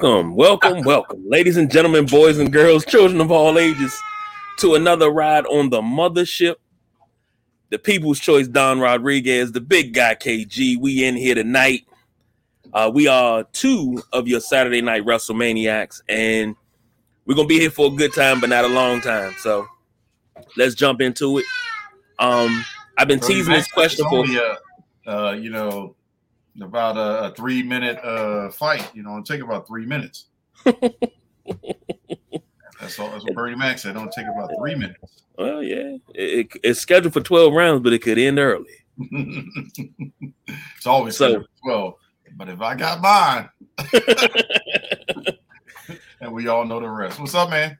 Welcome, welcome, welcome, ladies and gentlemen, boys and girls, children of all ages, to another ride on the mothership. The People's Choice Don Rodriguez, the big guy KG. We in here tonight. Uh, we are two of your Saturday night WrestleManiacs, and we're gonna be here for a good time, but not a long time. So let's jump into it. Um, I've been teasing this question for uh, you know about a, a three minute uh, fight. You know, it'll take about three minutes. that's all. That's what Bernie Mac said. Don't take about three minutes. Well, yeah, it, it's scheduled for twelve rounds, but it could end early. it's always so, twelve. But if I got mine, and we all know the rest. What's up, man?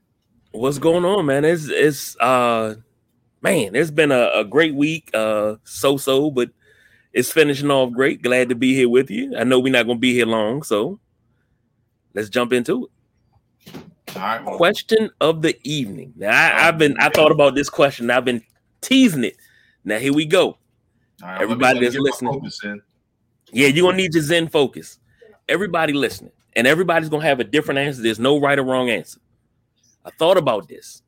What's going on, man? It's it's uh man, it's been a, a great week. Uh so so, but it's finishing off great. Glad to be here with you. I know we're not gonna be here long, so let's jump into it. All right. Well. Question of the evening. Now I, have been I thought about this question. I've been teasing it. Now here we go. Right, Everybody that's listening. Yeah, you're gonna need your Zen focus. Everybody listening, and everybody's gonna have a different answer. There's no right or wrong answer. I thought about this.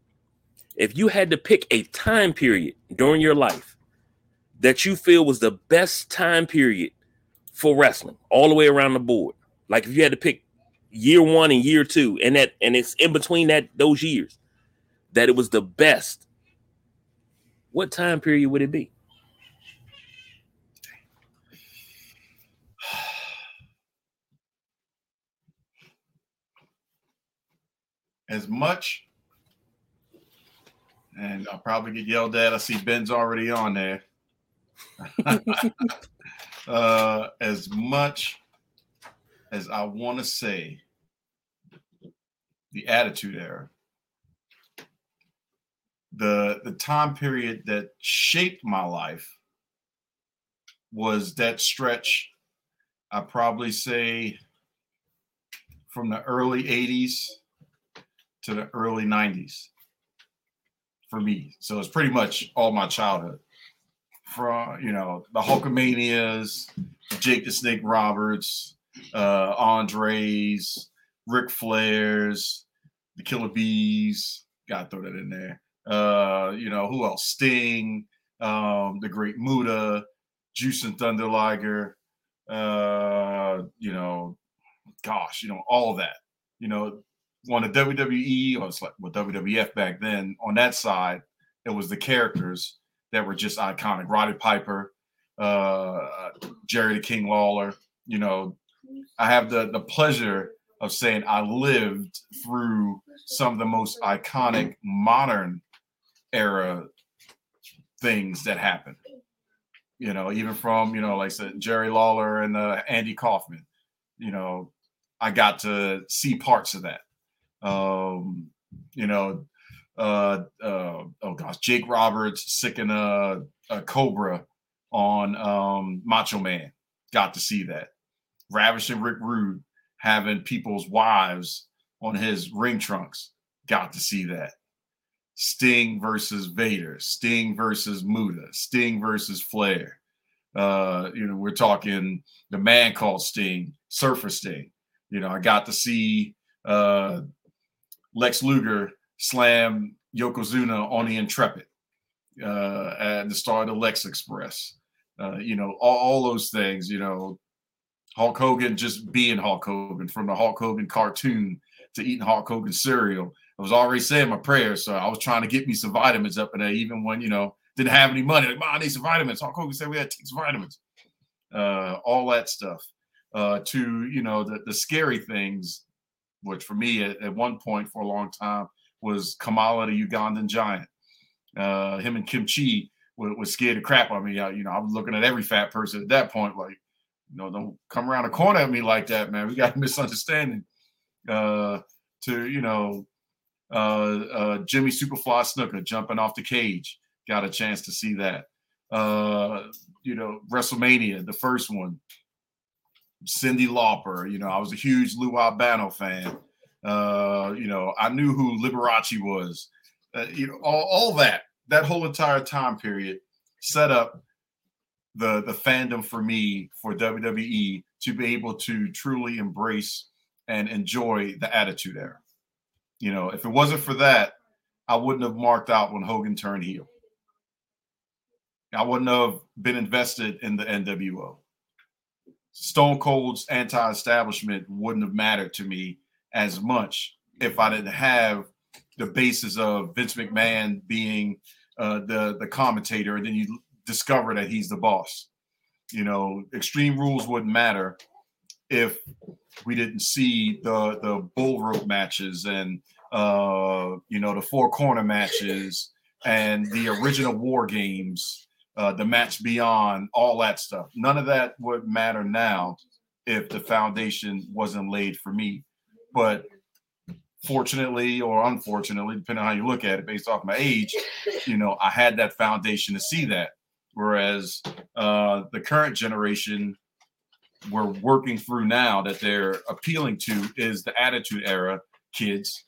If you had to pick a time period during your life that you feel was the best time period for wrestling all the way around the board? Like if you had to pick year one and year two, and that and it's in between that those years that it was the best, what time period would it be? As much, and I'll probably get yelled at. I see Ben's already on there. Uh, as much as I want to say the attitude era, the the time period that shaped my life was that stretch. I probably say from the early 80s to the early 90s for me. So it's pretty much all my childhood from you know the Hulkamanias, Jake the Snake Roberts, uh, Andres, Ric Flairs, the Killer Bees. Gotta throw that in there. Uh, you know who else? Sting, um, the Great Muta, Jushin Thunder Liger. Uh, you know, gosh, you know all that. You know, on the WWE or it's like with WWF back then. On that side, it was the characters that were just iconic. Roddy Piper, uh, Jerry the King Lawler. You know, I have the the pleasure of saying I lived through some of the most iconic modern era things that happened. You know, even from you know, like said, Jerry Lawler and uh, Andy Kaufman. You know, I got to see parts of that. Um, you know, uh, uh, oh gosh, Jake Roberts sicking a, a Cobra on um, Macho Man. Got to see that. Ravishing Rick Rude having people's wives on his ring trunks. Got to see that. Sting versus Vader, Sting versus Muta, Sting versus Flair. Uh, you know, we're talking the man called Sting, Surfer Sting. You know, I got to see uh, Lex Luger slam Yokozuna on the Intrepid uh, at the start of Lex Express. Uh, you know, all, all, those things, you know, Hulk Hogan just being Hulk Hogan from the Hulk Hogan cartoon to eating Hulk Hogan cereal. I was already saying my prayers, so I was trying to get me some vitamins up in there, even when, you know, didn't have any money. Like, I need some vitamins. Hulk Hogan said we had to take some vitamins. Uh, all that stuff. Uh, to, you know, the, the scary things, which for me at, at one point for a long time was Kamala the Ugandan giant. Uh, him and Kim Chi was, scared to crap on me. I, you know, I was looking at every fat person at that point, like, you know, don't come around the corner at me like that, man. We got a misunderstanding. Uh, to you know, uh, uh, Jimmy Superfly Snuka jumping off the cage. Got a chance to see that. Uh, you know, WrestleMania, the first one. Cyndi Lauper. You know, I was a huge Lou Albano fan. Uh, you know, I knew who Liberace was. Uh, you know, all, all that that whole entire time period set up the the fandom for me for WWE to be able to truly embrace and enjoy the Attitude Era. You know, if it wasn't for that, I wouldn't have marked out when Hogan turned heel. I wouldn't have been invested in the NWO. Stone Cold's anti-establishment wouldn't have mattered to me as much if I didn't have the basis of Vince McMahon being uh, the the commentator, and then you discover that he's the boss. You know, Extreme Rules wouldn't matter if we didn't see the the bull rope matches and uh, you know the four corner matches and the original war games, uh, the match beyond, all that stuff. None of that would matter now if the foundation wasn't laid for me. But fortunately or unfortunately, depending on how you look at it, based off my age, you know, I had that foundation to see that. Whereas uh, the current generation we're working through now that they're appealing to is the attitude era kids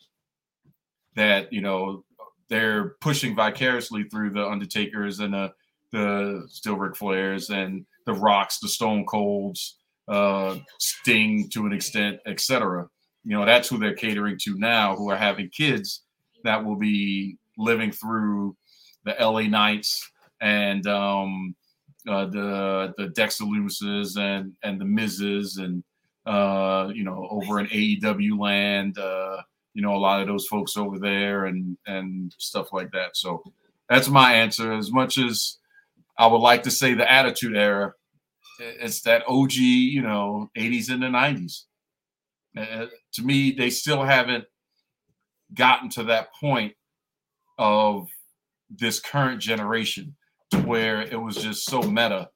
that you know they're pushing vicariously through the undertakers and the the still Ric Flairs and the rocks the stone colds uh sting to an extent etc you know that's who they're catering to now who are having kids that will be living through the LA Knights and um uh, the the Dexter Lumis's and and the Miz's and uh, you know over in AEW land, uh, you know a lot of those folks over there and and stuff like that. So that's my answer. As much as I would like to say the Attitude Era, it's that OG, you know, 80s and the 90s. To me, they still haven't gotten to that point of this current generation to where it was just so meta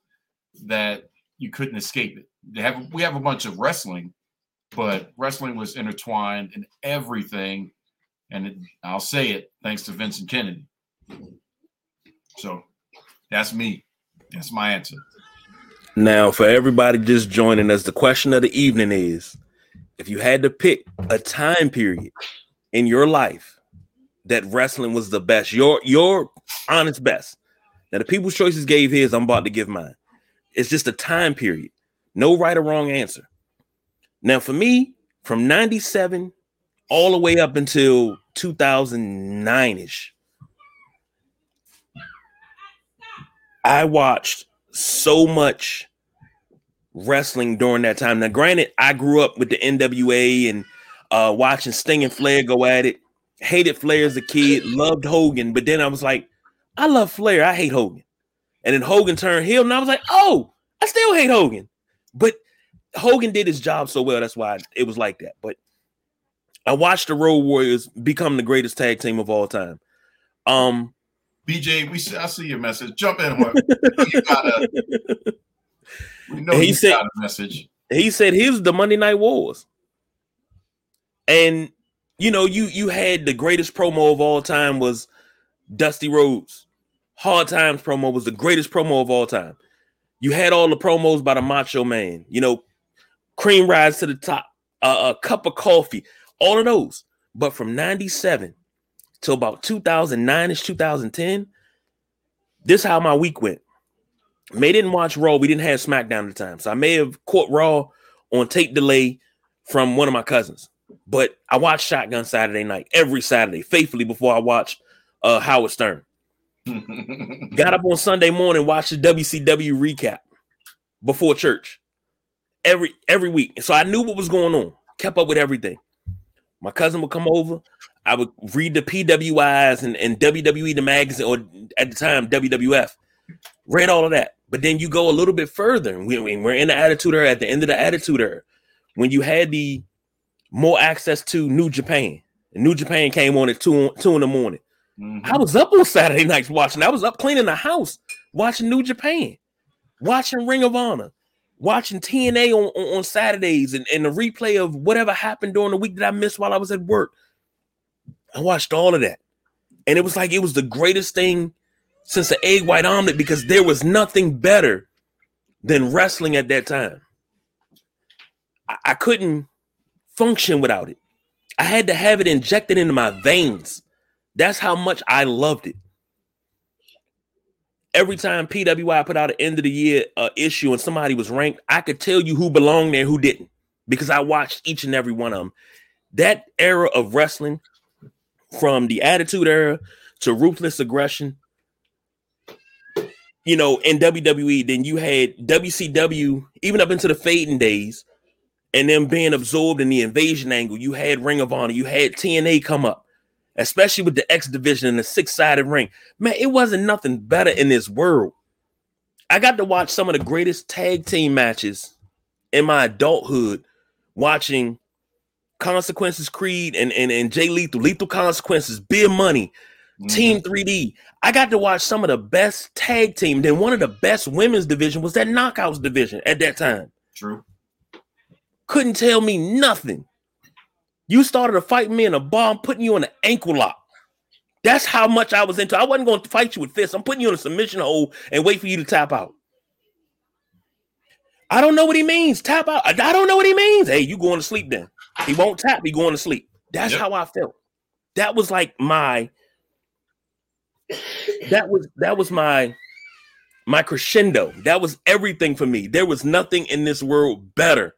that you couldn't escape it. They have we have a bunch of wrestling, but wrestling was intertwined in everything, and it, I'll say it thanks to Vincent Kennedy. So that's me. That's my answer. Now, for everybody just joining us, the question of the evening is: If you had to pick a time period in your life that wrestling was the best, your your honest best, now, the people's choices gave his, I'm about to give mine. It's just a time period, no right or wrong answer. Now, for me, from 97 all the way up until 2009 ish, I watched so much wrestling during that time. Now, granted, I grew up with the NWA and uh, watching Sting and Flair go at it. Hated Flair as a kid, loved Hogan, but then I was like, I love Flair. I hate Hogan. And then Hogan turned heel, and I was like, oh, I still hate Hogan. But Hogan did his job so well. That's why it was like that. But I watched the Road Warriors become the greatest tag team of all time. Um, BJ, we see, I see your message. Jump in. you gotta, we know he said, a message. He said here's the Monday Night Wars. And you know, you you had the greatest promo of all time was Dusty Rhodes. Hard Times promo was the greatest promo of all time. You had all the promos by the Macho Man, you know, cream rise to the top, uh, a cup of coffee, all of those. But from 97 to about 2009 ish, 2010, this how my week went. May didn't watch Raw. We didn't have SmackDown at the time. So I may have caught Raw on tape delay from one of my cousins. But I watched Shotgun Saturday night every Saturday, faithfully before I watched uh, Howard Stern. Got up on Sunday morning, watched the WCW recap before church every every week. And So I knew what was going on. Kept up with everything. My cousin would come over. I would read the PWIs and, and WWE the magazine, or at the time WWF. Read all of that. But then you go a little bit further. We, we're in the Attitude Era at the end of the Attitude Era. When you had the more access to New Japan. And New Japan came on at two, two in the morning. Mm-hmm. I was up on Saturday nights watching. I was up cleaning the house, watching New Japan, watching Ring of Honor, watching TNA on, on, on Saturdays, and, and the replay of whatever happened during the week that I missed while I was at work. I watched all of that. And it was like it was the greatest thing since the egg white omelet because there was nothing better than wrestling at that time. I, I couldn't function without it. I had to have it injected into my veins. That's how much I loved it. Every time PWI put out an end of the year uh, issue and somebody was ranked, I could tell you who belonged there, who didn't. because I watched each and every one of them. That era of wrestling, from the Attitude Era to Ruthless Aggression, you know, in WWE, then you had WCW, even up into the fading days, and then being absorbed in the invasion angle. You had Ring of Honor, you had TNA come up, especially with the X division and the six sided ring. Man, it wasn't nothing better in this world. I got to watch some of the greatest tag team matches in my adulthood, watching Consequences Creed and, and, and Jay Lethal, Lethal Consequences, Beer Money, mm-hmm. Team 3D. I got to watch some of the best tag team. Then one of the best women's division was that Knockouts division at that time. True. Couldn't tell me nothing. You started a fight me in a bar, I'm putting you in an ankle lock. That's how much I was into. I wasn't going to fight you with fists. I'm putting you in a submission hole and wait for you to tap out. I don't know what he means. Tap out. I don't know what he means. Hey, you going to sleep then? He won't tap. He going to sleep. That's yep. how I felt. That was like my. That was that was my my crescendo. That was everything for me. There was nothing in this world better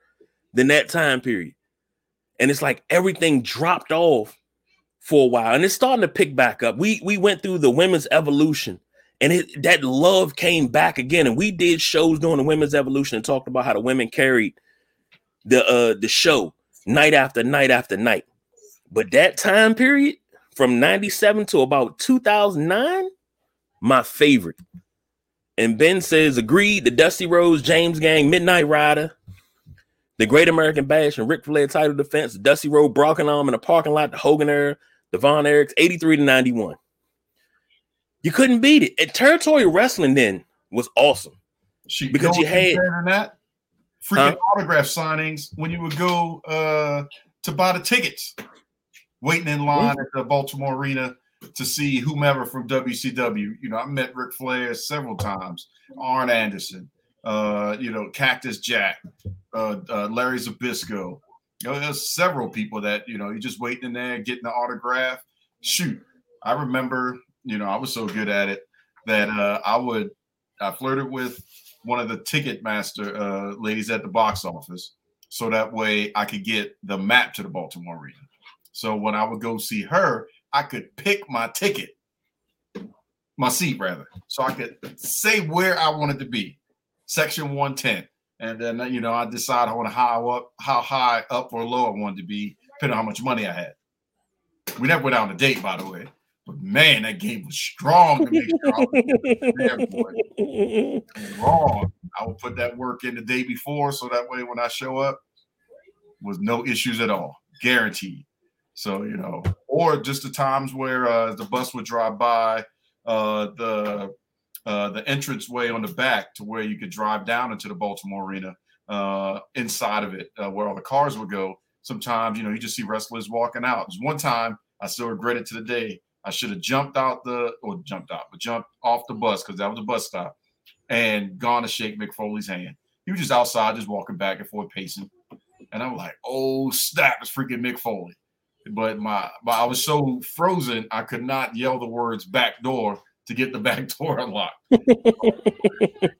than that time period. And it's like everything dropped off for a while and it's starting to pick back up. We we went through the women's evolution and it, that love came back again and we did shows during the women's evolution and talked about how the women carried the uh the show night after night after night. But that time period from 97 to about 2009 my favorite. And Ben says agreed the Dusty Rhodes James Gang Midnight Rider the Great American Bash and Ric Flair title defense, Dusty Road Broken Arm in a parking lot, the Hogan era, the Von Erichs, 83 to 91. You couldn't beat it. And territory wrestling then was awesome. She, because you had that freaking huh? autograph signings when you would go uh, to buy the tickets, waiting in line at the Baltimore Arena to see whomever from WCW. You know, I met Ric Flair several times, Arn Anderson, uh, you know, Cactus Jack, uh, uh, Larry Zbyszko. You know, there's several people that you know you're just waiting in there getting the autograph. Shoot, I remember, you know, I was so good at it that uh, I would I flirted with one of the ticket master uh, ladies at the box office, so that way I could get the map to the Baltimore Arena. So when I would go see her, I could pick my ticket, my seat rather, so I could say where I wanted to be section 110. And then uh, you know, I decide I to how up, how high up or low I wanted to be, depending on how much money I had. We never went out on a date, by the way. But man, that game was strong sure Wrong. I would put that work in the day before, so that way when I show up, was no issues at all, guaranteed. So you know, or just the times where uh, the bus would drive by, uh, the uh, the entrance way on the back to where you could drive down into the Baltimore Arena uh, inside of it, uh, where all the cars would go. Sometimes, you know, you just see wrestlers walking out. There's one time I still regret it to the day. I should have jumped out the or jumped out, but jumped off the bus because that was a bus stop and gone to shake Mick Foley's hand. He was just outside, just walking back and forth, pacing. And I'm like, oh snap, it's freaking Mick Foley. But my, my I was so frozen, I could not yell the words back door to get the back door unlocked.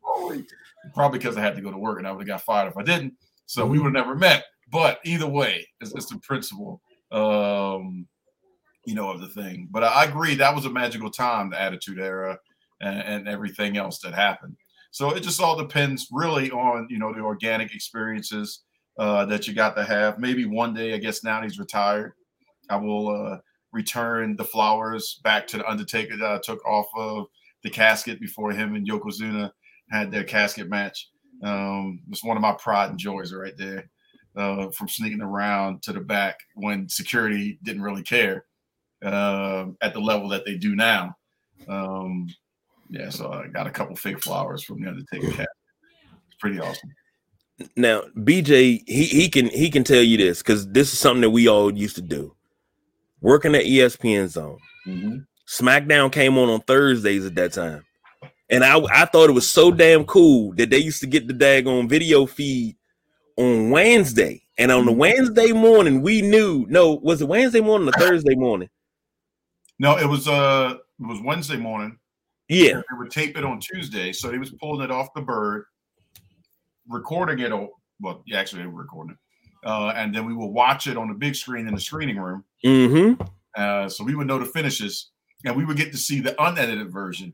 Probably because I had to go to work and I would have got fired if I didn't. So we would have never met. But either way, it's, it's the principle, um, you know, of the thing. But I agree that was a magical time, the Attitude Era, and, and everything else that happened. So it just all depends really on you know the organic experiences uh, that you got to have. Maybe one day, I guess now he's retired, I will uh, return the flowers back to the Undertaker that I took off of the casket before him and Yokozuna had their casket match. Um, it's one of my pride and joys right there. Uh, from sneaking around to the back when security didn't really care uh, at the level that they do now. Um, yeah, so I got a couple fake flowers from the Undertaker casket. It's pretty awesome. Now, BJ, he he can he can tell you this because this is something that we all used to do working at ESPN Zone. Mm-hmm. SmackDown came on on Thursdays at that time. And I, I thought it was so damn cool that they used to get the daggone video feed on Wednesday. And on the mm-hmm. Wednesday morning, we knew no, was it Wednesday morning or Thursday morning? No, it was uh it was Wednesday morning. Yeah. They would tape it on Tuesday. So he was pulling it off the bird, recording it. Well, yeah, actually, they were recording it uh, and then we would watch it on the big screen in the screening room. Mm-hmm. Uh, so we would know the finishes, and we would get to see the unedited version.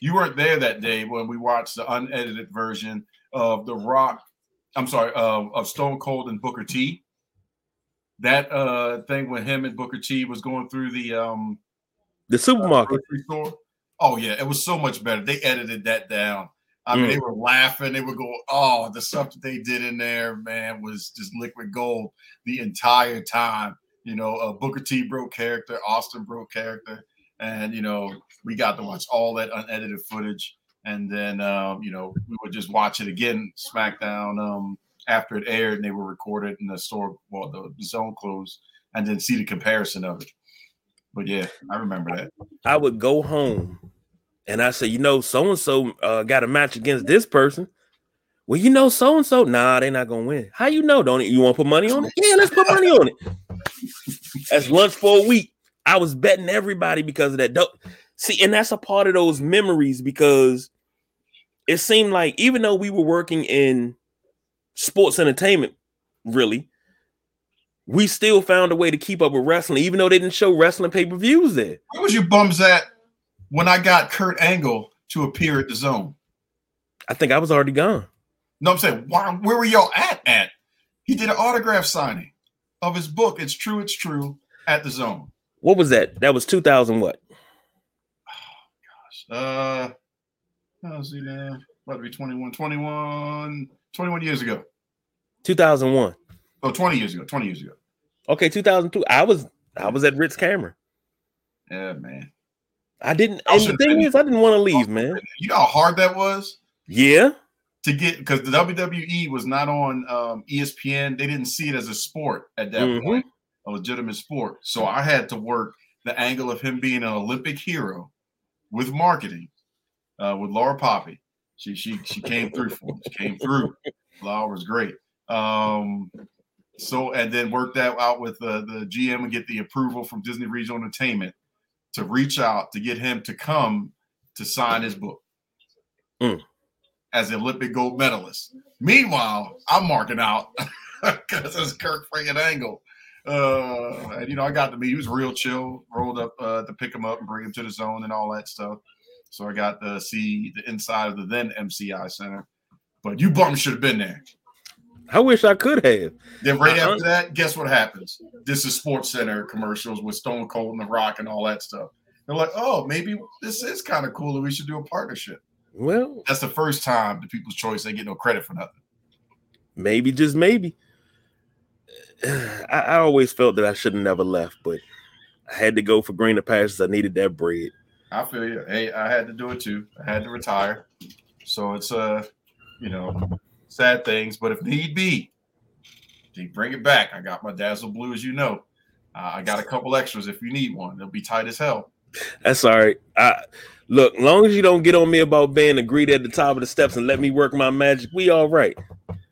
You weren't there that day when we watched the unedited version of The Rock. I'm sorry, uh, of Stone Cold and Booker T. That uh, thing when him and Booker T was going through the um, the supermarket store. Oh yeah, it was so much better. They edited that down. I mean, mm. they were laughing. They would go, "Oh, the stuff that they did in there, man, was just liquid gold the entire time." You know, uh, Booker T broke character, Austin broke character, and you know, we got to watch all that unedited footage. And then, um, you know, we would just watch it again, SmackDown, um, after it aired, and they were recorded in the store, well, the, zone closed, and then see the comparison of it. But yeah, I remember that. I would go home and I say, you know, so and so got a match against this person. Well, you know, so and so, nah, they're not gonna win. How you know? Don't you want to put money on it? Yeah, let's put money on it. That's lunch for a week. I was betting everybody because of that. See, and that's a part of those memories because it seemed like even though we were working in sports entertainment, really, we still found a way to keep up with wrestling, even though they didn't show wrestling pay per views there. Where was your bums at when I got Kurt Angle to appear at the zone? I think I was already gone. No, I'm saying, why, where were y'all at? At he did an autograph signing of his book. It's true. It's true. At the zone. What was that? That was 2000. What? Oh gosh. Uh, let's see now. About to be 21, 21, 21 years ago. 2001. Oh, 20 years ago. 20 years ago. Okay, 2002. I was I was at Ritz Camera. Yeah, man. I didn't. I and the thing is, I didn't want to leave, man. You know how hard that was. Yeah. To get because the WWE was not on um, ESPN. They didn't see it as a sport at that mm-hmm. point, a legitimate sport. So I had to work the angle of him being an Olympic hero with marketing uh, with Laura Poppy. She she she came through for me. She came through. Laura was great. Um, so and then work that out with uh, the GM and get the approval from Disney Regional Entertainment to reach out to get him to come to sign his book mm. As an Olympic gold medalist. Meanwhile, I'm marking out because it's Kurt freaking Angle. Uh, and you know, I got to meet. He was real chill. Rolled up uh, to pick him up and bring him to the zone and all that stuff. So I got to see the inside of the then MCI Center. But you bums should have been there. I wish I could have. Then right uh-huh. after that, guess what happens? This is Sports Center commercials with Stone Cold and The Rock and all that stuff. They're like, oh, maybe this is kind of cool and we should do a partnership. Well, that's the first time the People's Choice they get no credit for nothing. Maybe, just maybe. I, I always felt that I should have never left, but I had to go for greener pastures. I needed that bread. I feel you. Hey, I had to do it too. I had to retire. So it's uh, you know, sad things, but if need be, they bring it back. I got my Dazzle Blue, as you know. Uh, I got a couple extras if you need one. They'll be tight as hell. That's all right. I, look, long as you don't get on me about being agreed at the top of the steps and let me work my magic, we all right.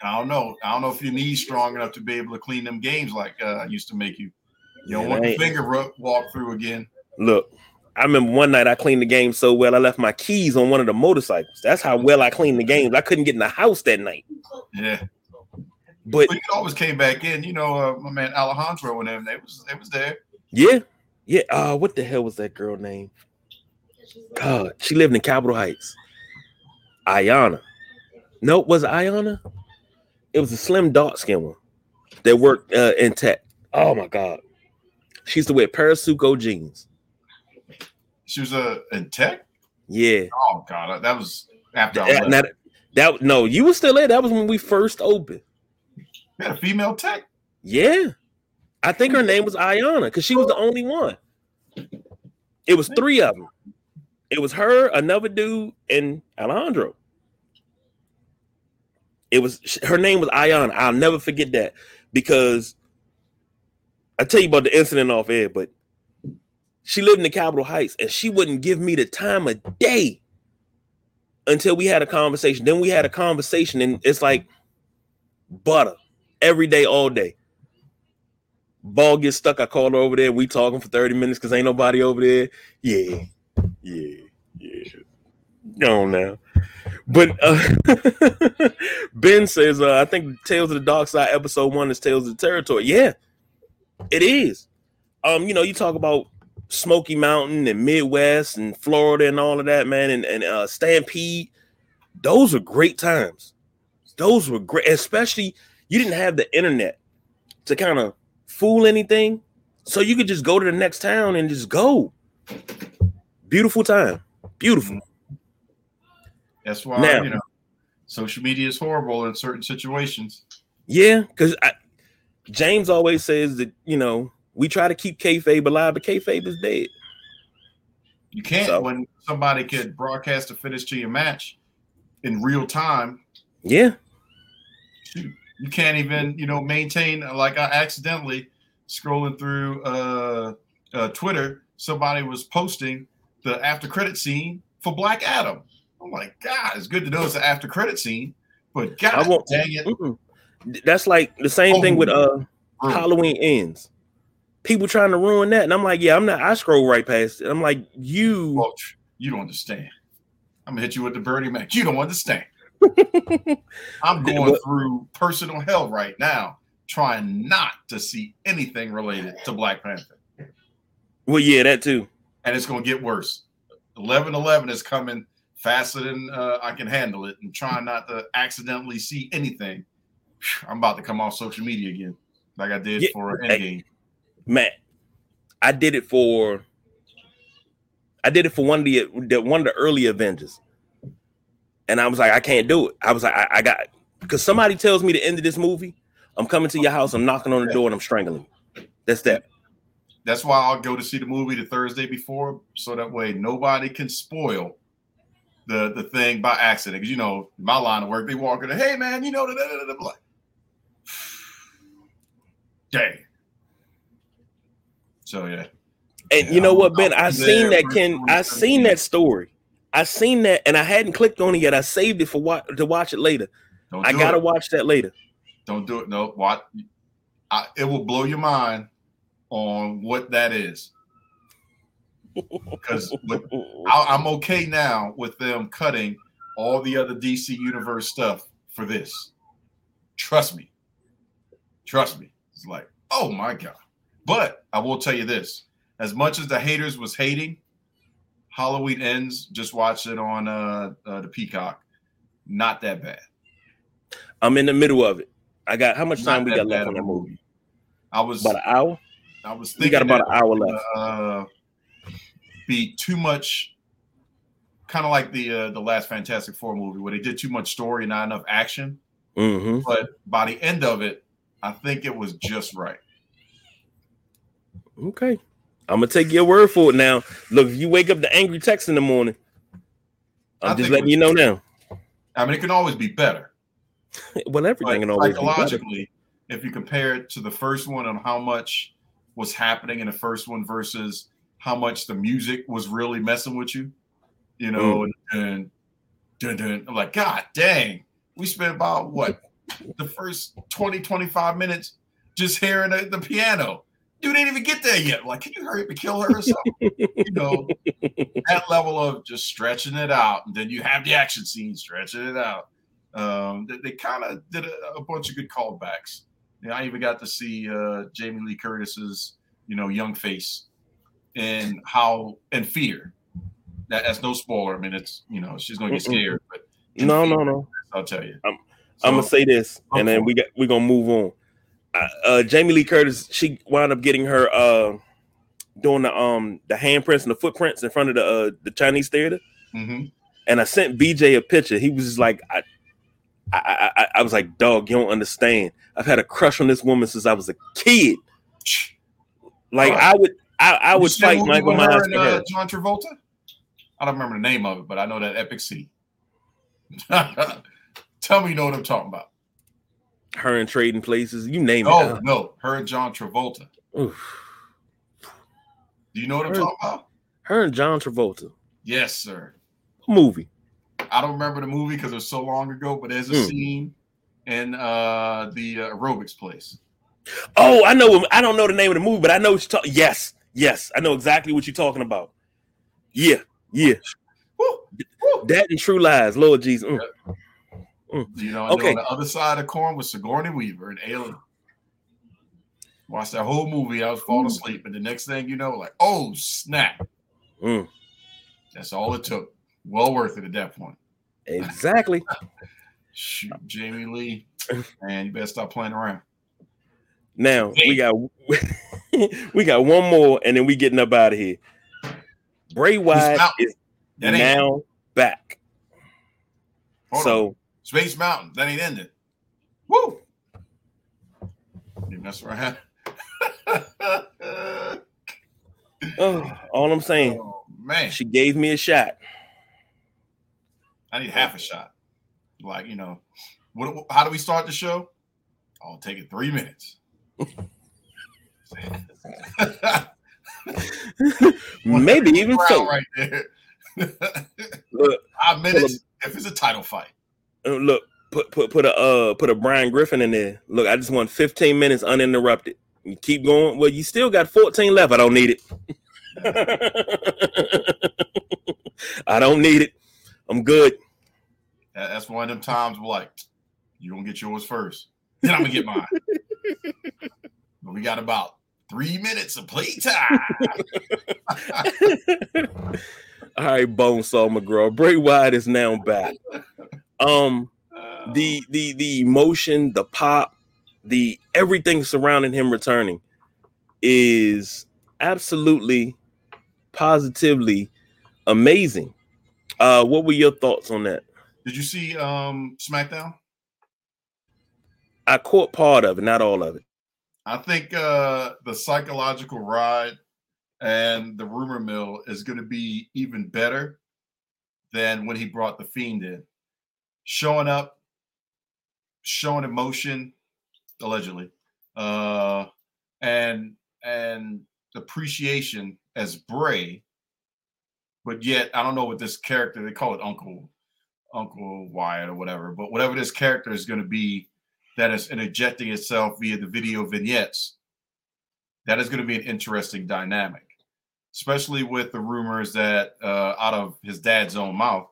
I don't know. I don't know if your knees strong enough to be able to clean them games like uh, I used to make you. You don't want the finger walk through again. Look, I remember one night I cleaned the game so well I left my keys on one of the motorcycles. That's how well I cleaned the games. I couldn't get in the house that night. Yeah. But it always came back in. You know, uh, my man Alejandro and them, they was they was there. Yeah. Yeah. Uh, what the hell was that girl name? God, she lived in Capitol Heights. Ayana. No, was it Ayana? It was a slim dark skin one that worked uh, in tech. Oh my god. She used to wear Parasuco jeans. She was a uh, in tech. Yeah. Oh god, that was after that, that, that, no, you were still there. That was when we first opened. You had a female tech. Yeah, I think her name was Ayana because she was the only one. It was three of them. It was her, another dude, and Alejandro. It was her name was Ayana. I'll never forget that because I tell you about the incident off air, but she lived in the Capitol Heights and she wouldn't give me the time of day until we had a conversation. Then we had a conversation, and it's like butter every day, all day. Ball gets stuck. I called her over there. We talking for 30 minutes because ain't nobody over there. Yeah, yeah, yeah. Go on now. but uh, Ben says, uh, I think Tales of the Dark Side episode one is Tales of the Territory. Yeah, it is. Um, you know, you talk about Smoky Mountain and Midwest and Florida and all of that, man, and, and uh, Stampede. Those were great times. Those were great, especially you didn't have the internet to kind of fool anything. So you could just go to the next town and just go. Beautiful time. Beautiful. That's why now, you know social media is horrible in certain situations. Yeah, because James always says that you know we try to keep kayfabe alive, but kayfabe is dead. You can't so. when somebody could broadcast a finish to your match in real time. Yeah. You can't even, you know, maintain like I accidentally scrolling through uh, uh Twitter, somebody was posting the after credit scene for Black Adam. I'm like, God, it's good to know it's an after credit scene, but God I won't, dang it. Mm-mm. That's like the same oh, thing with uh Halloween ends. People trying to ruin that, and I'm like, yeah, I'm not. I scroll right past it. I'm like, you, you don't understand. I'm gonna hit you with the Bernie Mac. You don't understand. I'm going through personal hell right now, trying not to see anything related to Black Panther. Well, yeah, that too. And it's gonna get worse. 11 11 is coming faster than uh, I can handle it and trying not to accidentally see anything. I'm about to come off social media again, like I did yeah, for Endgame. Matt, I did it for I did it for one of the, the one of the early Avengers. And I was like, I can't do it. I was like, I, I got because somebody tells me the end of this movie, I'm coming to your house, I'm knocking on the door, and I'm strangling. That's that. That's why I'll go to see the movie the Thursday before, so that way nobody can spoil the the thing by accident. Because you know, my line of work, they walk in, hey man, you know, the da, da, dang. So yeah. And you know what, Ben? I seen that Ken. I seen that story. I seen that, and I hadn't clicked on it yet. I saved it for what to watch it later. I gotta it. watch that later. Don't do it. No, what? I, it will blow your mind on what that is because I'm okay now with them cutting all the other DC Universe stuff for this. Trust me. Trust me. It's like, oh my God. But I will tell you this as much as the haters was hating, Halloween ends, just watch it on uh, uh the Peacock. Not that bad. I'm in the middle of it. I got how much time we got left on the movie? I was about an hour. I was thinking we got about an hour left. Uh, be too much, kind of like the uh, the last Fantastic Four movie where they did too much story and not enough action. Mm-hmm. But by the end of it, I think it was just right. Okay. I'm gonna take your word for it now. Look, if you wake up the angry text in the morning, I'm I just letting you know now. I mean, it can always be better. Well, everything can always psychologically, if you compare it to the first one on how much was happening in the first one versus how much the music was really messing with you, you know, mm. and, and, and I'm like, God dang, we spent about what the first 20, 25 minutes just hearing the, the piano dude ain't even get there yet. Like, can you hurry up and kill her or something? you know, that level of just stretching it out, and then you have the action scene stretching it out. Um, they, they kind of did a, a, bunch of good callbacks. You know, I even got to see uh, Jamie Lee Curtis's, you know, young face and how and fear. That, that's no spoiler. I mean, it's you know, she's gonna get scared, but no, fear, no, no. I'll tell you. I'm, so, I'm gonna say this, and then we got we're gonna move on uh, Jamie Lee Curtis, she wound up getting her uh, doing the um the handprints and the footprints in front of the uh, the Chinese theater. Mm-hmm. And I sent BJ a picture. He was just like, I, I, I, I, was like, dog, you don't understand. I've had a crush on this woman since I was a kid. Like I would, I, I would fight Michael Myers for her. Uh, John Travolta. I don't remember the name of it, but I know that epic scene. Tell me, you know what I'm talking about her and Trading Places, you name oh, it. Oh no, her and John Travolta. Oof. Do you know what her, I'm talking about? Her and John Travolta. Yes, sir. Movie. I don't remember the movie because it was so long ago, but there's a mm. scene in uh the uh, aerobics place. Oh, I know. I don't know the name of the movie, but I know what you're talking. Yes, yes, I know exactly what you're talking about. Yeah, yeah. Woo, woo. That and True Lies, Lord Jesus. Mm. Mm. You know, okay. on the other side of corn was Sigourney Weaver and Alien. Watched that whole movie. I was falling asleep, and the next thing you know, like, oh snap! Mm. That's all it took. Well worth it at that point. Exactly. Shoot, Jamie Lee, man, you better stop playing around. Now we got we got one more, and then we getting up out of here. Bray Wyatt is now back. Hold so on. Space Mountain, that ain't ended. Woo! That's right. oh, all I'm saying, oh, man, she gave me a shot. I need half a shot. Like you know, what? How do we start the show? I'll take it three minutes. Maybe even so. Right there. look, five minutes a, if it's a title fight. Uh, look, put put put a uh put a Brian Griffin in there. Look, I just want 15 minutes uninterrupted. You keep going. Well, you still got 14 left. I don't need it. I don't need it. I'm good. That's one of them times where like you're gonna get yours first. Then I'm gonna get mine. but we got about three minutes of playtime. All right, Bonesaw McGraw. Bray Wyatt is now back. Um, the the the emotion, the pop, the everything surrounding him returning is absolutely positively amazing. Uh, what were your thoughts on that? Did you see um SmackDown? I caught part of it, not all of it. I think uh the psychological ride and the rumor mill is going to be even better than when he brought the fiend in. Showing up, showing emotion, allegedly, uh, and and appreciation as Bray, but yet I don't know what this character they call it Uncle Uncle Wyatt or whatever, but whatever this character is going to be that is interjecting itself via the video vignettes, that is going to be an interesting dynamic, especially with the rumors that uh, out of his dad's own mouth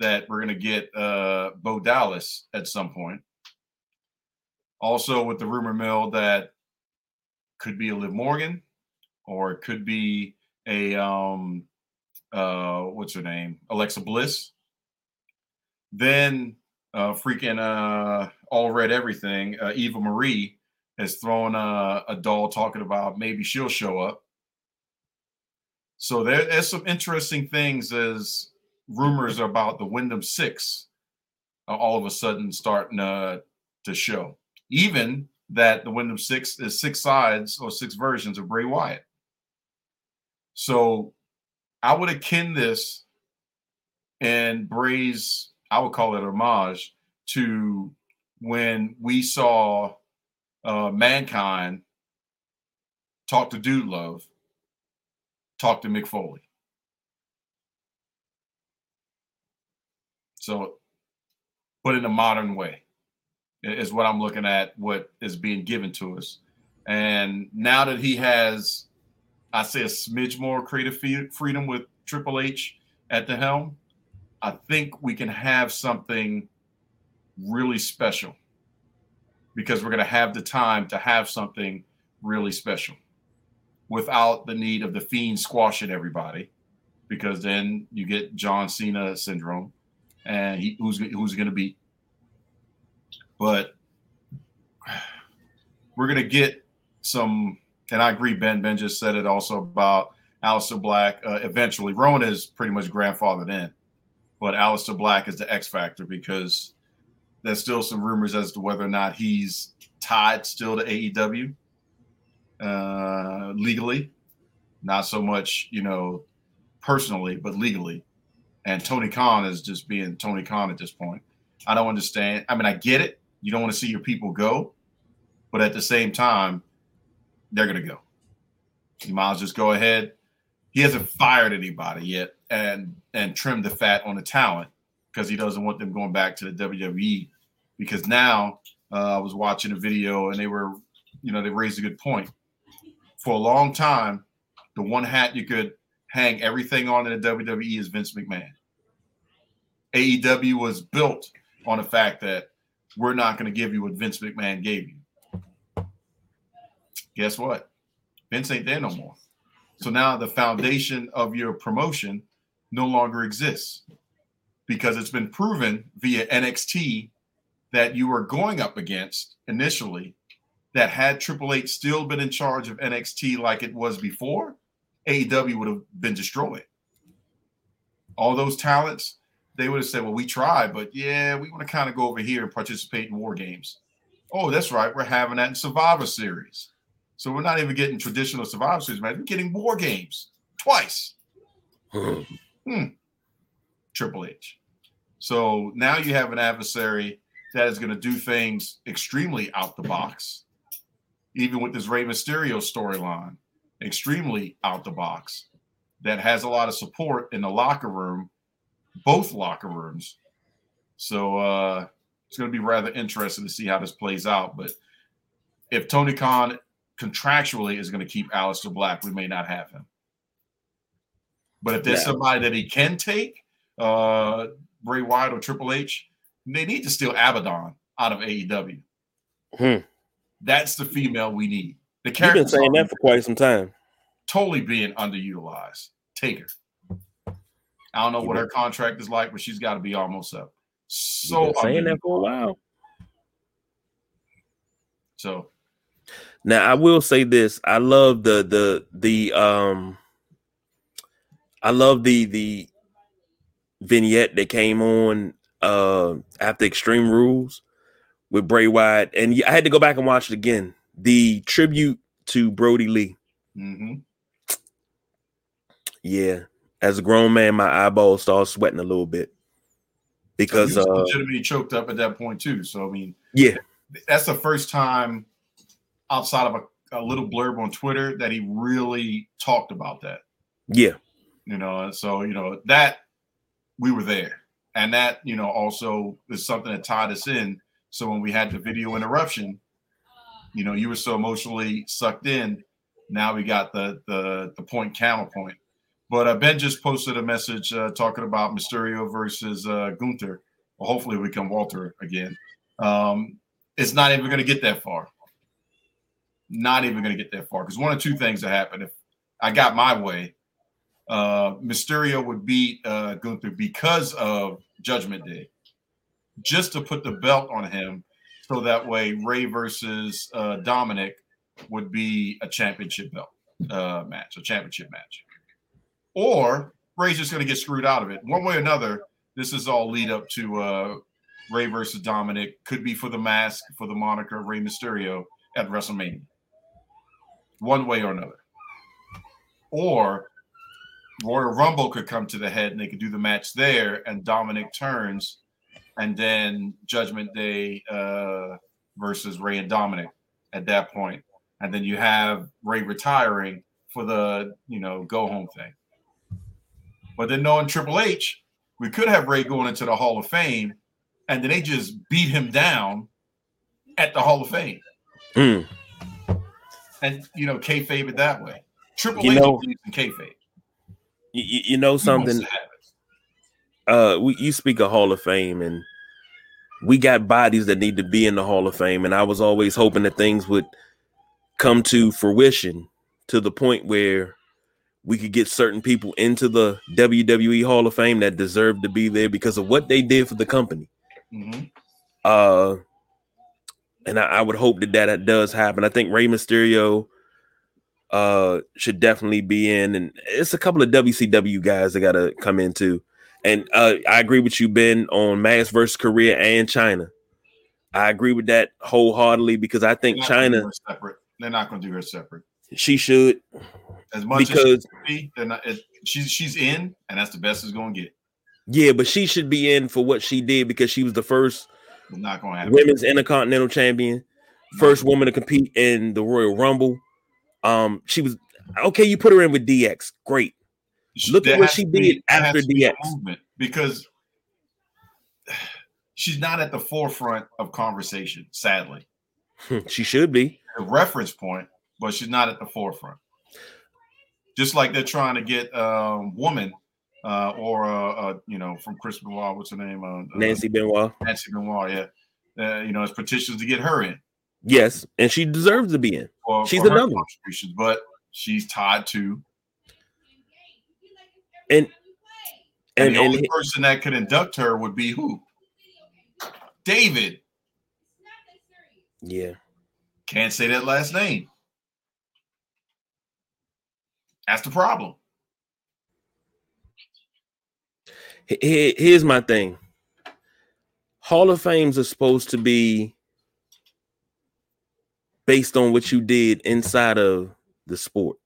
that we're going to get uh, Bo Dallas at some point. Also, with the rumor mill that could be a Liv Morgan, or it could be a um, uh, what's her name, Alexa Bliss. Then uh, freaking uh, all read everything. Uh, Eva Marie has thrown a, a doll talking about maybe she'll show up. So there, there's some interesting things as rumors about the Windham Six uh, all of a sudden starting uh, to show even that the Windham Six is six sides or six versions of Bray Wyatt. So I would akin this and Bray's, I would call it homage to when we saw uh, Mankind talk to Dude Love, talk to Mick Foley. So, put in a modern way is what I'm looking at, what is being given to us. And now that he has, I say, a smidge more creative freedom with Triple H at the helm, I think we can have something really special because we're going to have the time to have something really special without the need of the fiend squashing everybody because then you get John Cena syndrome and he, who's who's going to beat. But we're going to get some, and I agree, Ben. Ben just said it also about Aleister Black. Uh, eventually, Rowan is pretty much grandfathered in, but Aleister Black is the X factor because there's still some rumors as to whether or not he's tied still to AEW uh, legally, not so much, you know, personally, but legally. And Tony Khan is just being Tony Khan at this point. I don't understand. I mean, I get it. You don't want to see your people go, but at the same time, they're going to go. You might as just go ahead. He hasn't fired anybody yet and and trimmed the fat on the talent because he doesn't want them going back to the WWE. Because now uh, I was watching a video and they were, you know, they raised a good point. For a long time, the one hat you could hang everything on in the WWE is Vince McMahon. AEW was built on the fact that we're not going to give you what Vince McMahon gave you. Guess what? Vince ain't there no more. So now the foundation of your promotion no longer exists because it's been proven via NXT that you were going up against initially that had Triple H still been in charge of NXT like it was before, AEW would have been destroyed. All those talents, they would have said, Well, we tried, but yeah, we want to kind of go over here and participate in war games. Oh, that's right. We're having that in Survivor Series. So we're not even getting traditional Survivor Series, man. We're getting war games twice. Hmm. hmm. Triple H. So now you have an adversary that is going to do things extremely out the box, even with this Rey Mysterio storyline, extremely out the box, that has a lot of support in the locker room, both locker rooms. So uh, it's going to be rather interesting to see how this plays out. But if Tony Khan contractually is going to keep Aleister Black, we may not have him. But if there's yeah. somebody that he can take, uh, Bray Wyatt or Triple H, they need to steal Abadon out of AEW. Hmm. That's the female we need. The character You've been saying that for quite some time. Totally being underutilized. Take her. I don't know what her contract is like, but she's got to be almost up. So saying that for a while. So now I will say this: I love the the the um, I love the the vignette that came on uh after Extreme Rules with Bray Wyatt, and I had to go back and watch it again. The tribute to Brody Lee. Mm-hmm. Yeah, as a grown man, my eyeballs started sweating a little bit because so uh, legitimately choked up at that point too. So I mean, yeah, that's the first time outside of a, a little blurb on Twitter that he really talked about that. Yeah, you know, so you know that we were there. And that, you know, also is something that tied us in. So when we had the video interruption, you know, you were so emotionally sucked in. Now we got the the the point counterpoint. But uh, Ben just posted a message uh, talking about Mysterio versus uh, Gunther. Well, hopefully we can Walter again. Um, it's not even going to get that far. Not even going to get that far because one of two things that happen. If I got my way, uh, Mysterio would beat uh, Gunther because of Judgment Day, just to put the belt on him, so that way Rey versus uh, Dominik would be a championship belt uh, match, a championship match, or Rey's just going to get screwed out of it. One way or another, this is all lead up to uh, Rey versus Dominik. Could be for the mask, for the moniker Rey Mysterio at WrestleMania. One way or another. Or Royal Rumble could come to the head and they could do the match there, and Dominik turns, and then Judgment Day uh, versus Rey and Dominik at that point, and then you have Rey retiring for the you know go home thing. But then knowing Triple H, we could have Rey going into the Hall of Fame, and then they just beat him down at the Hall of Fame. Mm. And you know, kayfabe it that way. Triple you H know, in kayfabe. You, you know something? Uh, we you speak of Hall of Fame, and we got bodies that need to be in the Hall of Fame, and I was always hoping that things would come to fruition to the point where we could get certain people into the WWE Hall of Fame that deserve to be there because of what they did for the company. Mm-hmm. Uh, and I, I, would hope that that does happen. I think Rey Mysterio uh should definitely be in and it's a couple of WCW guys that got to come in too. And uh I agree with you Ben on Mass versus Korea and Chyna. I agree with that wholeheartedly because I think Chyna separate. They're not going to do her separate. She should as much because as she they're not she's she's in and that's the best it's going to get. Yeah, but she should be in for what she did because she was the first not to happen. Women's Intercontinental Champion, first woman to compete in the Royal Rumble um, she was okay. You put her in with DX, great. Look at what she did be, after DX because she's not at the forefront of conversation. Sadly, she should be a reference point, but she's not at the forefront. Just like they're trying to get um, woman uh, or uh, uh, you know, from Chris Benoit, what's her name? Uh, Nancy Benoit. Nancy Benoit, yeah. Uh, you know, it's petitions to get her in. Yes, and she deserves to be in. For, she's for another contributions, but she's tied to. And and, and the only person that could induct her would be who? David. Yeah. Can't say that last name. That's the problem. Here's my thing. Hall of Fames are supposed to be based on what you did inside of the sport.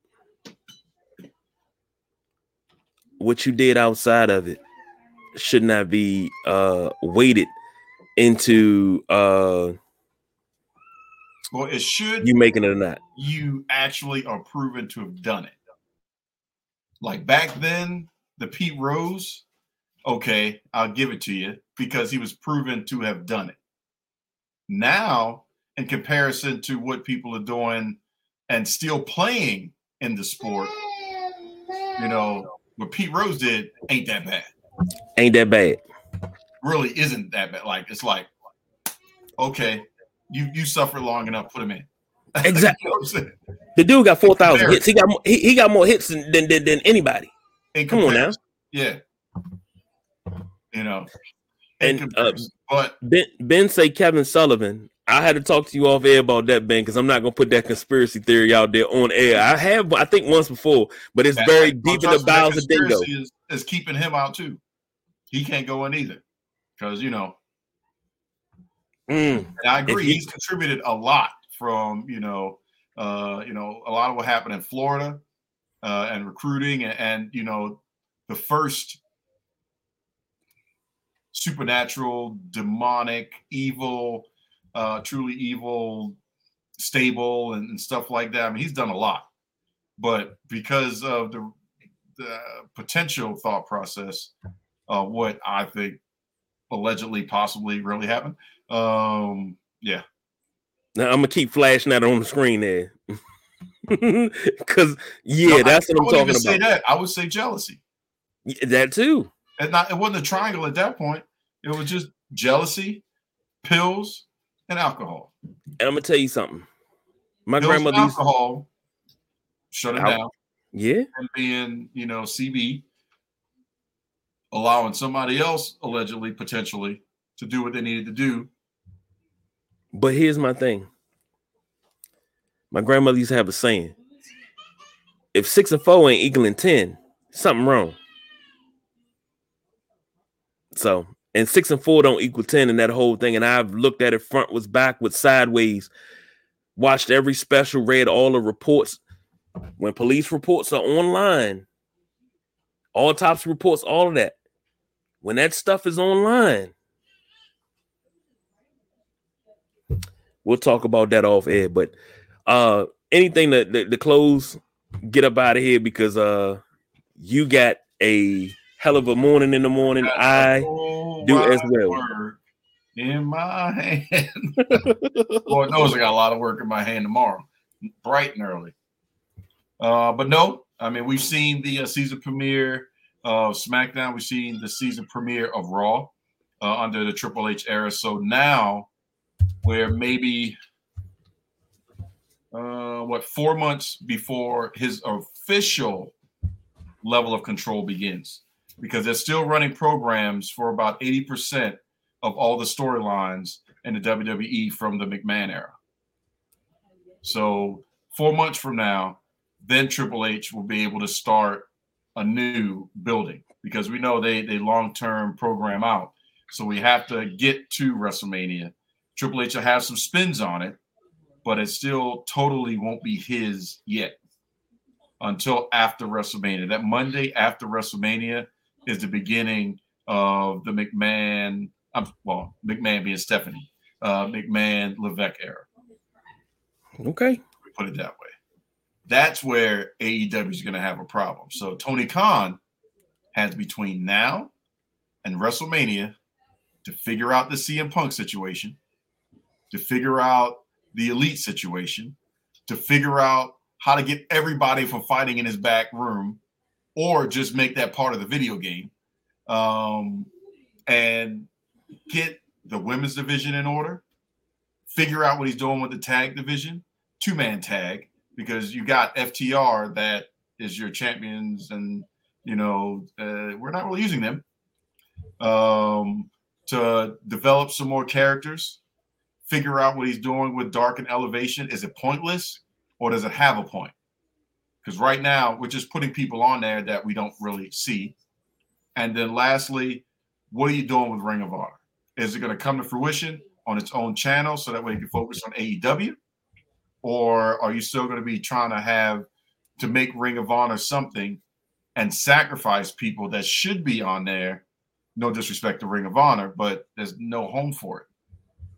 What you did outside of it should not be uh weighted into uh well it should you making it or not you actually are proven to have done it like back then the pete rose okay i'll give it to you because he was proven to have done it now in comparison to what people are doing and still playing in the sport you know what pete rose did ain't that bad ain't that bad really isn't that bad. Like it's like, okay, you you suffered long enough, put him in. Exactly. you know the dude got four thousand hits. He got more, he, he got more hits than than, than anybody. Come on now. Yeah. You know. And uh, but Ben Ben say Kevin Sullivan. I had to talk to you off air about that, Ben, because I'm not gonna put that conspiracy theory out there on air. I have, I think, once before, but it's very deep in the bowels of Dingo. Is, is keeping him out too. He can't go in either because you know, mm. I agree. He, he's contributed a lot from you know, uh, you know, a lot of what happened in Florida uh, and recruiting, and, and you know, the first supernatural, demonic, evil, uh, truly evil stable and, and, stuff like that. I mean, he's done a lot, but because of the, the potential thought process, uh, what I think allegedly possibly really happened. Um, yeah. Now I'm gonna keep flashing that on the screen there. Cause yeah, no, that's I, what I'm talking about. Say that. I would say jealousy. Yeah, that too. And not it wasn't a triangle at that point. It was just jealousy, pills, and alcohol. And I'm gonna tell you something. My pills grandmother alcohol shut it down. Yeah. And being, you know, CB allowing somebody else allegedly potentially to do what they needed to do but here's my thing my grandmother used to have a saying if six and four ain't equaling 10 something wrong so and six and four don't equal 10 and that whole thing and i've looked at it front was back, backwards sideways watched every special read all the reports when police reports are online all autopsy reports all of that when that stuff is online, we'll talk about that off air. But uh anything that the, the close, get up out of here because uh you got a hell of a morning in the morning. I do as well. In my hand. Lord knows I got a lot of work in my hand tomorrow, bright and early. Uh, but no, I mean we've seen the uh, season premiere of SmackDown. We've seen the season premiere of Raw uh, under the Triple H era. So now, where maybe uh, what four months before his official level of control begins, because they're still running programs for about eighty percent of all the storylines in the WWE from the McMahon era. So four months from now, then Triple H will be able to start a new building because we know they they long term program out. So we have to get to WrestleMania. Triple H will have some spins on it, but it still totally won't be his yet until after WrestleMania. That Monday after WrestleMania is the beginning of the McMahon, well, McMahon being Stephanie, uh, McMahon Levesque era. Okay. We put it that way that's where AEW is going to have a problem. So Tony Khan has between now and WrestleMania to figure out the CM Punk situation, to figure out the elite situation, to figure out how to get everybody from fighting in his back room or just make that part of the video game, um, and get the women's division in order. Figure out what he's doing with the tag division, two man tag, because you got FTR that is your champions, and you know uh, we're not really using them. Um, to develop some more characters, figure out what he's doing with Dark and Elevation. Is it pointless or does it have a point? Because right now we're just putting people on there that we don't really see. And then lastly, what are you doing with Ring of Honor? Is it going to come to fruition on its own channel so that way you can focus on AEW? Or are you still going to be trying to have to make Ring of Honor something and sacrifice people that should be on there no disrespect to Ring of Honor, but there's no home for it.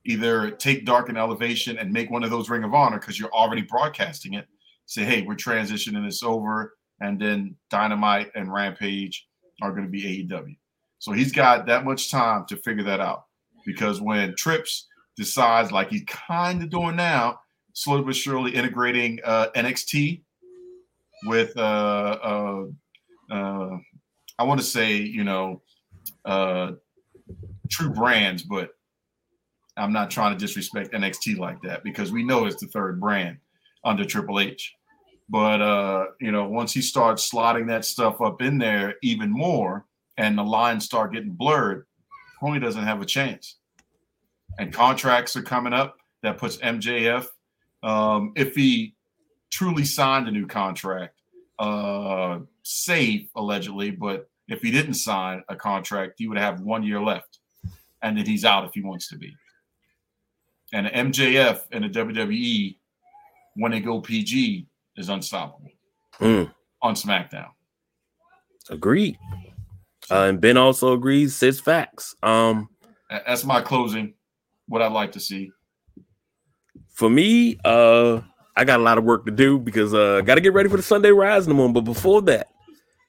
Either take Dark and Elevation and make one of those Ring of Honor because you're already broadcasting it. Say, hey, we're transitioning this over, and then Dynamite and Rampage are going to be AEW. So he's got that much time to figure that out. Because when Trips decides, like he's kind of doing now, slowly but surely integrating uh, NXT with, uh, uh, uh, I want to say, you know, uh, true brands, but I'm not trying to disrespect NXT like that because we know it's the third brand under Triple H. But uh, you know, once he starts slotting that stuff up in there even more, and the lines start getting blurred, Tony doesn't have a chance. And contracts are coming up that puts MJF. Um, if he truly signed a new contract, uh, safe allegedly, but if he didn't sign a contract, he would have one year left, and then he's out if he wants to be. And MJF and the WWE, when they go PG, is unstoppable mm. on SmackDown. Agreed. Uh, and Ben also agrees. Says facts. Um, that's my closing. What I'd like to see. For me, uh, I got a lot of work to do because uh, I got to get ready for the Sunday Rise in the morning. But before that,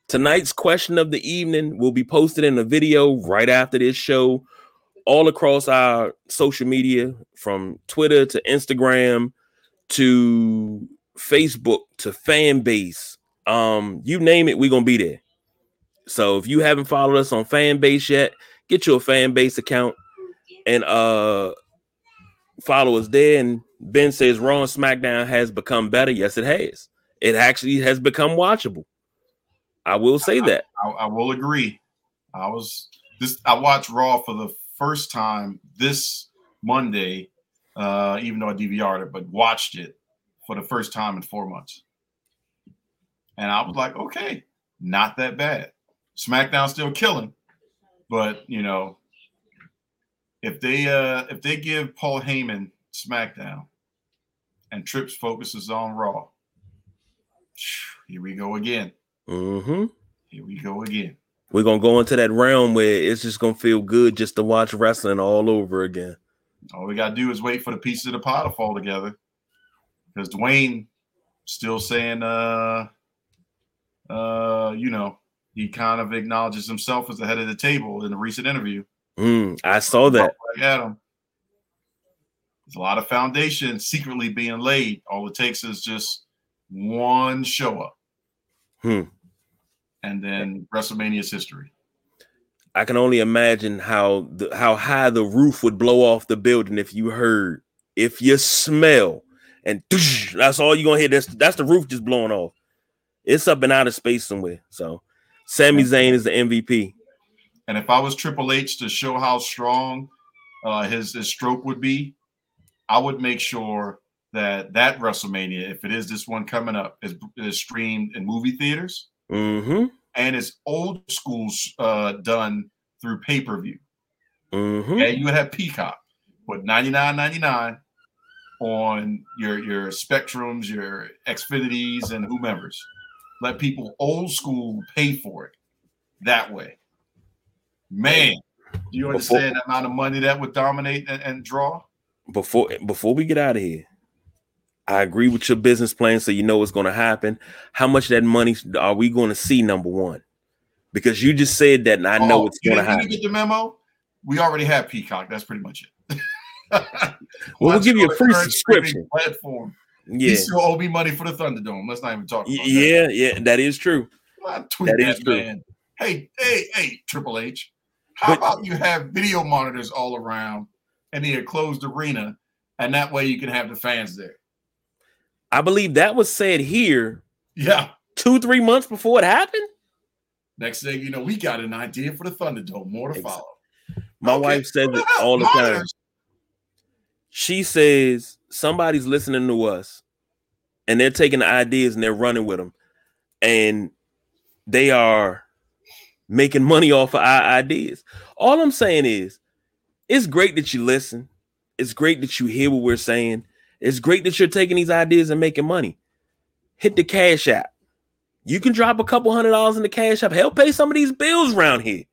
Tonight's question of the evening will be posted in a video right after this show, all across our social media from Twitter to Instagram to Facebook to fan base. Um, you name it, we're gonna be there. So if you haven't followed us on fan base yet, get your fan base account and uh follow us there. And Ben says Raw and SmackDown has become better. Yes, it has. It actually has become watchable. I will say I, that. I, I, will agree. I was this. I watched Raw for the first time this Monday, uh, even though I DVR'd it, but watched it for the first time in four months, and I was like, okay, not that bad. SmackDown still killing, but you know, if they uh if they give Paul Heyman SmackDown and Trips focuses on Raw, here we go again. Mm-hmm. Here we go again. We're gonna go into that realm where it's just gonna feel good just to watch wrestling all over again. All we gotta do is wait for the pieces of the pie to fall together. Because Dwayne still saying uh uh, you know, he kind of acknowledges himself as the head of the table in a recent interview. Mm, I saw that. Adam. There's a lot of foundation secretly being laid. All it takes is just one show up. Hmm. And then WrestleMania's history. I can only imagine how the, how high the roof would blow off the building if you heard, if you smell, and that's all you're gonna hear. That's that's the roof just blowing off. It's up and out of space somewhere. So, Sami Zayn is the MVP. And if I was Triple H to show how strong uh, his his stroke would be, I would make sure that that WrestleMania, if it is this one coming up, is, is streamed in movie theaters mm-hmm. and it's old school uh, done through pay per view. Mm-hmm. And you would have Peacock, but ninety nine ninety nine on your your Spectrums, your Xfinities, and whomever's. Let people old school pay for it that way. Man, do you understand before, the amount of money that would dominate and, and draw? Before before we get out of here, I agree with your business plan, so you know what's going to happen. How much that money are we going to see? Number one, because you just said that, and I know oh, what's going to happen. Get the memo? We already have Peacock. That's pretty much it. well, we'll give you a free subscription platform. Yeah, you still owe oh, me money for the Thunderdome. Let's not even talk. About it. yeah, that. yeah, that is true. I tweet that, that man. Hey, hey, hey, Triple H. How but, about you have video monitors all around and the closed arena, and that way you can have the fans there? I believe that was said here. Yeah. Two, three months before it happened. Next thing you know, we got an idea for the Thunderdome. More to follow. My okay. wife says it all the time. She says somebody's listening to us and they're taking the ideas and they're running with them. And they are making money off of our ideas. All I'm saying is, it's great that you listen. It's great that you hear what we're saying. It's great that you're taking these ideas and making money. Hit the cash app. You can drop a couple hundred dollars in the cash app. Help pay some of these bills around here.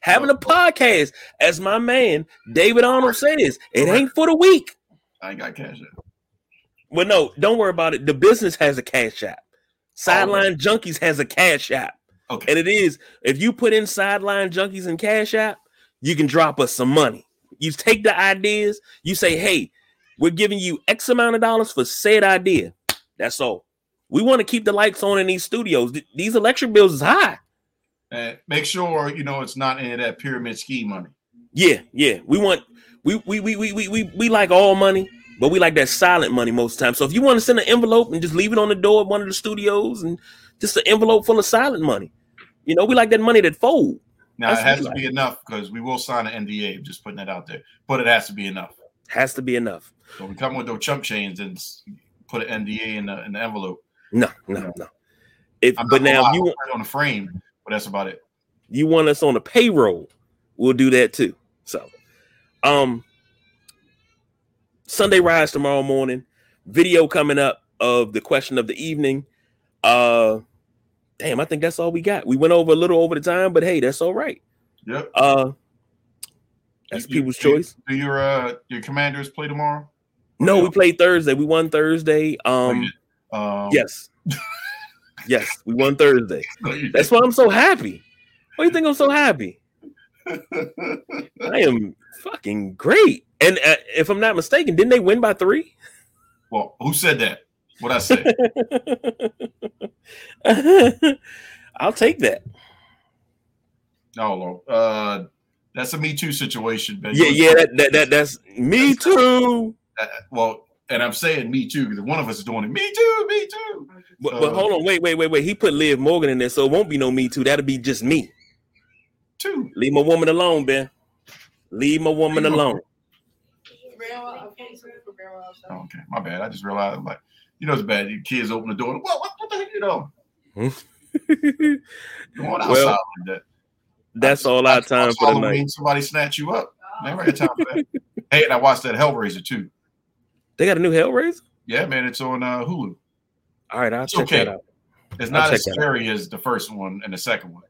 Having a podcast, as my man David Arnold says, it ain't for the weak. I ain't got cash app. Well, no, don't worry about it. The business has a cash app. Sideline oh, Junkies has a cash app. Okay. And it is if you put in Sideline Junkies and Cash App, you can drop us some money. You take the ideas, you say, hey, we're giving you X amount of dollars for said idea. That's all. We want to keep the lights on in these studios. Th- these electric bills is high. And make sure you know it's not any of that pyramid scheme money. Yeah, yeah. We want we we we we we we, like all money, but we like that silent money most of the time. So if you want to send an envelope and just leave it on the door of one of the studios and just an envelope full of silent money, you know, we like that money that fold. Now That's it has to like. be enough because we will sign an NDA. Just putting that out there, but it has to be enough. Has to be enough. So we come with those chump chains and put an NDA in the in the envelope. No, no, no. If but now you want on the frame, but that's about it. You want us on the payroll? We'll do that too. So, um, Sunday rise tomorrow morning. Video coming up of the question of the evening. Uh, damn, I think that's all we got. We went over a little over the time, but hey, that's all right. Yep. Uh that's you, people's you, choice. Do your uh your commanders play tomorrow? No, we played Thursday. We won Thursday. Um, um yes. yes, we won Thursday. That's why I'm so happy. Why do you think I'm so happy? I am fucking great. And uh, if I'm not mistaken, didn't they win by three? Well, who said that? What I said? I'll take that. No, uh, that's a Me Too situation, Ben. Yeah, yeah, that, that, that that's Me Too. Uh, well, and I'm saying Me Too because one of us is doing it. Me Too, Me Too. But, uh, but hold on, wait, wait, wait, wait. He put Liv Morgan in there, so it won't be no Me Too. That'll be just me. Two. Leave my woman alone, Ben. Leave my woman alone. Oh, okay, my bad. I just realized like you know it's bad. Your kids open the door. What, what, what the heck you know? Going outside well, like that. That's all our time for the night. Somebody snatch you up. Never had time for that. hey, and I watched that Hellraiser too. They got a new Hellraiser. Yeah, man, it's on uh, Hulu. All right, I'll it's check okay. that out. It's not as scary as the first one and the second one.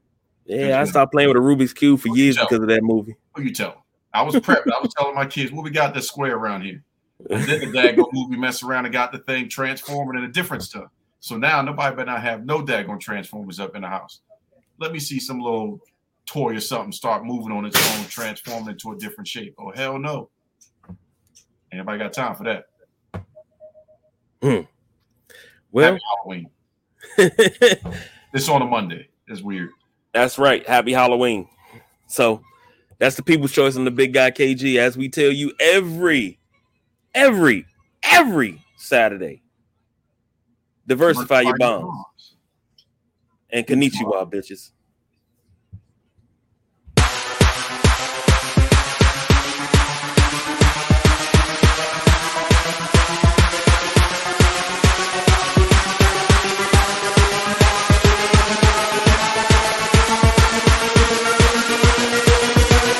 Yeah, I stopped playing with a Rubik's cube for years because of that movie. Who you tell? I was prepped. I was telling my kids, "What we got this square around here." And then the daggone movie mess around and got the thing transforming into different stuff. So now nobody better not have no daggone transformers up in the house. Let me see some little toy or something start moving on its own, transforming into a different shape. Oh hell no! Anybody got time for that? Hmm. Well, Happy Halloween. it's on a Monday. It's weird. That's right. Happy Halloween. So that's the people's choice on the big guy KG, as we tell you every every every Saturday. Diversify your bombs. And konnichiwa, bitches.